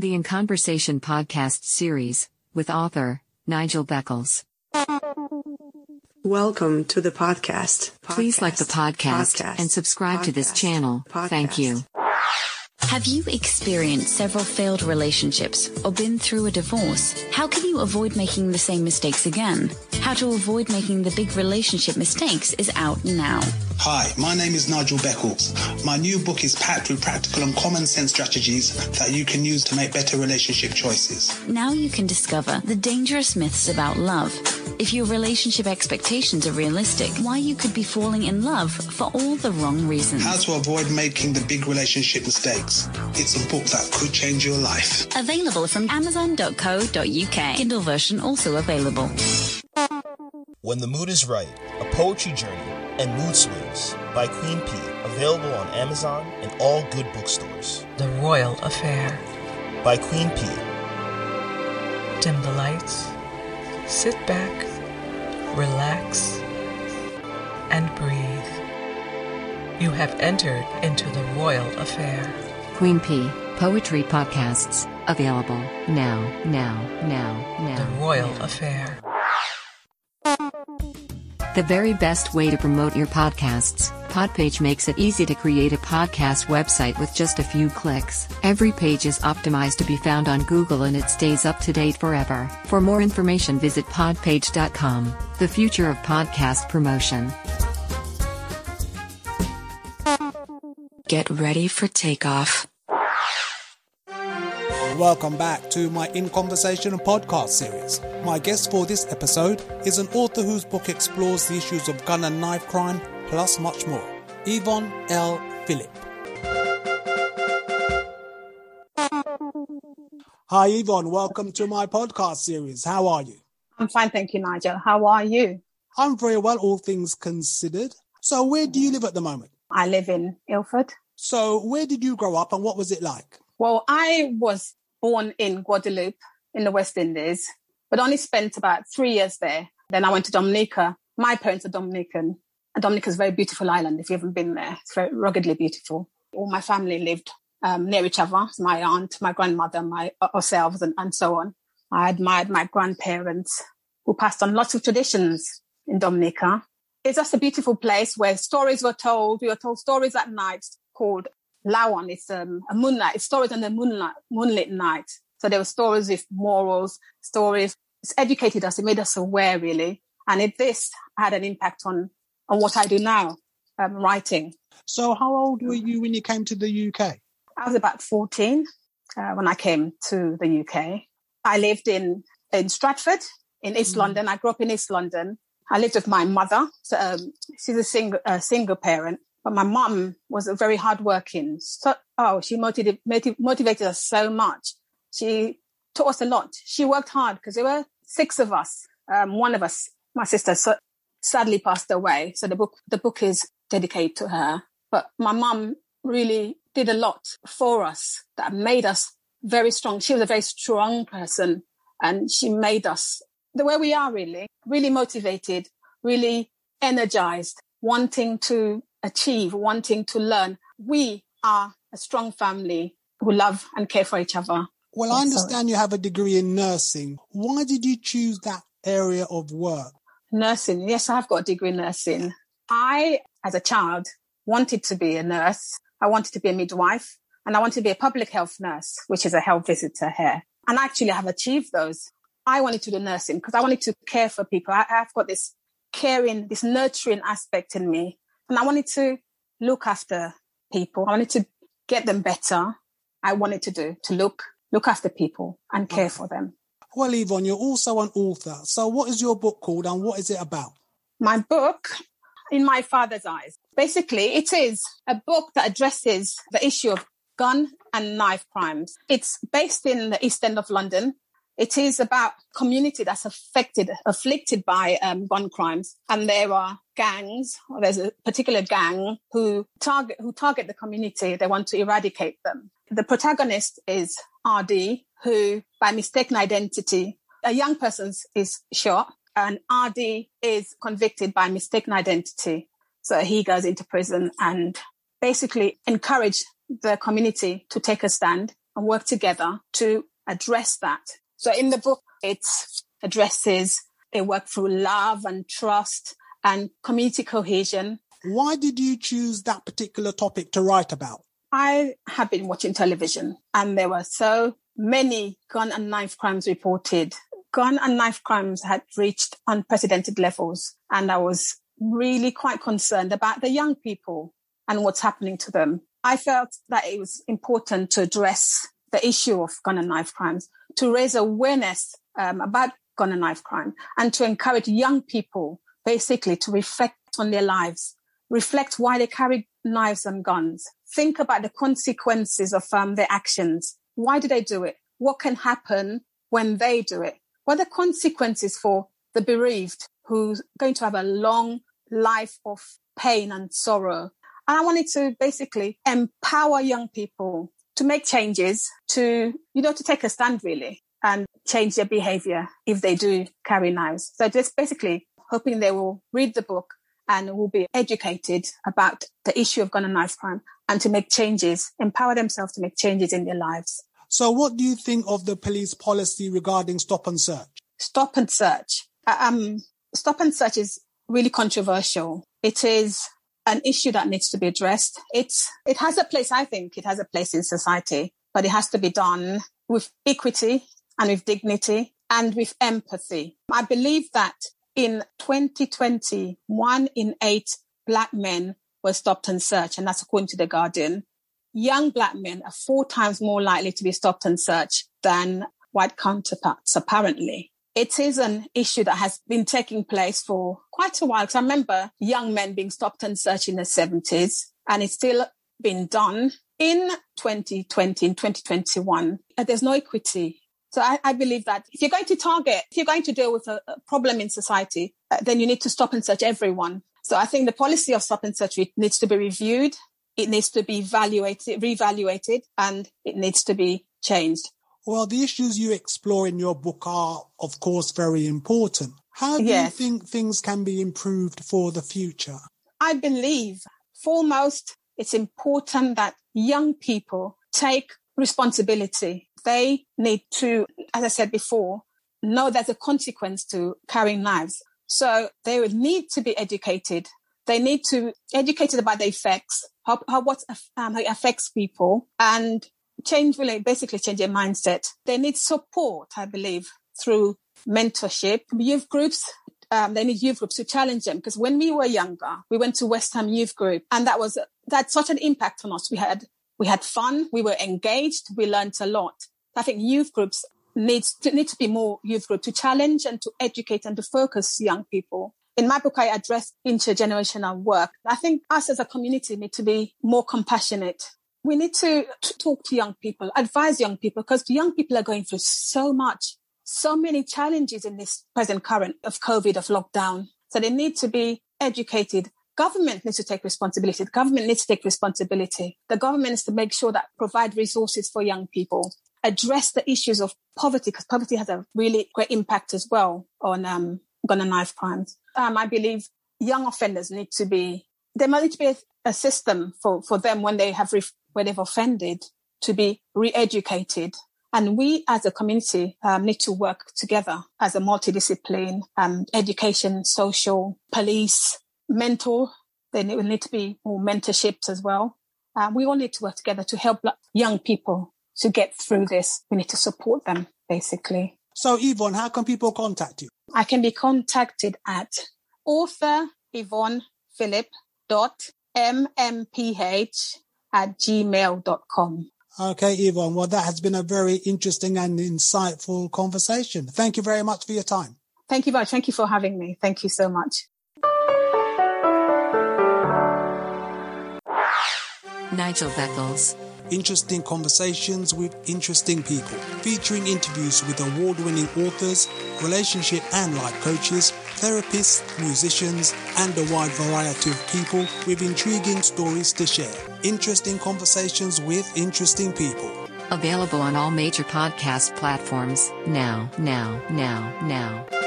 The In Conversation podcast series, with author Nigel Beckles. Welcome to the podcast. Please like the podcast, Podcast. and subscribe to this Podcast. channel. Thank you. Have you experienced several failed relationships or been through a divorce? How can you avoid making the same mistakes again? How to avoid making the big relationship mistakes is out now. Hi, my name is Nigel Beckles. My new book is packed with practical and common sense strategies that you can use to make better relationship choices. Now you can discover the dangerous myths about love. If your relationship expectations are realistic, why you could be falling in love for all the wrong reasons. How to avoid making the big relationship mistakes. It's a book that could change your life. Available from amazon.co.uk. Kindle version also available. When the Mood is Right, A Poetry Journey and Mood Swings by Queen P. Available on Amazon and all good bookstores. The Royal Affair. By Queen P. Dim the lights, sit back, relax, and breathe. You have entered into the Royal Affair. Queen P. Poetry podcasts. Available now, now, now, now. The Royal Affair. The very best way to promote your podcasts. Podpage makes it easy to create a podcast website with just a few clicks. Every page is optimized to be found on Google and it stays up to date forever. For more information, visit podpage.com. The future of podcast promotion. Get ready for takeoff. Welcome back to my In Conversation podcast series. My guest for this episode is an author whose book explores the issues of gun and knife crime, plus much more. Yvonne L. Philip. Hi, Yvonne. Welcome to my podcast series. How are you? I'm fine, thank you, Nigel. How are you? I'm very well, all things considered. So, where do you live at the moment? I live in Ilford. So, where did you grow up and what was it like? Well, I was born in Guadeloupe in the West Indies, but only spent about three years there. Then I went to Dominica. My parents are Dominican. Dominica is a very beautiful island if you haven't been there. It's very ruggedly beautiful. All my family lived um, near each other. My aunt, my grandmother, my ourselves, and, and so on. I admired my grandparents who passed on lots of traditions in Dominica. It's just a beautiful place where stories were told. We were told stories at night called Lawan. It's um, a moonlight. It's stories on the moonlight, moonlit night. So there were stories with morals, stories. It's educated us. It made us aware, really. And it, this had an impact on, on what I do now, um, writing. So, how old were you when you came to the UK? I was about 14 uh, when I came to the UK. I lived in, in Stratford in East London. I grew up in East London. I lived with my mother. So, um, she's a single, a single parent, but my mum was a very hardworking. So, oh, she motivated, motiv- motivated us so much. She taught us a lot. She worked hard because there were six of us. Um, one of us, my sister, so, sadly passed away. So the book, the book is dedicated to her. But my mum really did a lot for us that made us very strong. She was a very strong person and she made us the way we are really, really motivated, really energized, wanting to achieve, wanting to learn. We are a strong family who love and care for each other. Well, I understand you have a degree in nursing. Why did you choose that area of work? Nursing. Yes, I've got a degree in nursing. I, as a child, wanted to be a nurse. I wanted to be a midwife and I wanted to be a public health nurse, which is a health visitor here. And actually I have achieved those. I wanted to do nursing because I wanted to care for people. I, I've got this caring, this nurturing aspect in me. And I wanted to look after people. I wanted to get them better. I wanted to do, to look, look after people and care mm. for them. Well, Yvonne, you're also an author. So, what is your book called and what is it about? my book in my father's eyes. Basically it is a book that addresses the issue of gun and knife crimes. It's based in the east end of london. It is about community that's affected afflicted by um, gun crimes. And there are gangs or there's a particular gang who target who target the community. They want to eradicate them the protagonist is rd who by mistaken identity a young person is shot and RD is convicted by mistaken identity. So he goes into prison and basically encourage the community to take a stand and work together to address that. So in the book, it addresses they work through love and trust and community cohesion. Why did you choose that particular topic to write about? I have been watching television and there were so many gun and knife crimes reported. Gun and knife crimes had reached unprecedented levels and I was really quite concerned about the young people and what's happening to them. I felt that it was important to address the issue of gun and knife crimes, to raise awareness um, about gun and knife crime, and to encourage young people basically to reflect on their lives, reflect why they carry knives and guns, think about the consequences of um, their actions. Why do they do it? What can happen when they do it? What are the consequences for the bereaved who's going to have a long life of pain and sorrow? And I wanted to basically empower young people to make changes, to, you know, to take a stand really and change their behavior if they do carry knives. So just basically hoping they will read the book and will be educated about the issue of gun and knife crime and to make changes, empower themselves to make changes in their lives. So what do you think of the police policy regarding stop and search? Stop and search. Uh, um, stop and search is really controversial. It is an issue that needs to be addressed. It's, it has a place, I think it has a place in society, but it has to be done with equity and with dignity and with empathy. I believe that in 2020, one in eight black men were stopped and searched, and that's according to the Guardian. Young black men are four times more likely to be stopped and searched than white counterparts, apparently. It is an issue that has been taking place for quite a while. Because I remember young men being stopped and searched in the 70s, and it's still been done in 2020, and 2021. Uh, there's no equity so I, I, believe that if you're going to target, if you're going to deal with a, a problem in society, uh, then you need to stop and search everyone. So I think the policy of stop and search needs to be reviewed. It needs to be evaluated, reevaluated, and it needs to be changed. Well, the issues you explore in your book are, of course, very important. How do yes. you think things can be improved for the future? I believe foremost, it's important that young people take responsibility they need to, as I said before, know there's a consequence to carrying knives. So they would need to be educated. They need to educated about the effects, how, how what um, how affects people, and change really basically change their mindset. They need support, I believe, through mentorship, youth groups. Um, they need youth groups to challenge them because when we were younger, we went to West Ham Youth Group, and that was that such an impact on us. We had we had fun, we were engaged, we learned a lot. I think youth groups needs to, need to be more youth group to challenge and to educate and to focus young people. In my book, I address intergenerational work. I think us as a community need to be more compassionate. We need to, talk to young people, advise young people, because young people are going through so much, so many challenges in this present current of COVID, of lockdown. So they need to be educated. Government needs to take responsibility. The government needs to take responsibility. The government needs to make sure that provide resources for young people address the issues of poverty because poverty has a really great impact as well on um, gun and knife crimes. Um, I believe young offenders need to be there might need to be a, a system for, for them when they have when they've offended to be re-educated. And we as a community um, need to work together as a multidiscipline, um, education, social, police, mentor. then it will need to be more mentorships as well. Um, we all need to work together to help young people to get through this. We need to support them, basically. So, Yvonne, how can people contact you? I can be contacted at author Yvonne Philip dot mmph at gmail.com. Okay, Yvonne. Well, that has been a very interesting and insightful conversation. Thank you very much for your time. Thank you very much. Thank you for having me. Thank you so much. Nigel Beckles interesting conversations with interesting people, featuring interviews with award winning authors, relationship and life coaches, therapists, musicians, and a wide variety of people with intriguing stories to share. Interesting conversations with interesting people. Available on all major podcast platforms now, now, now, now.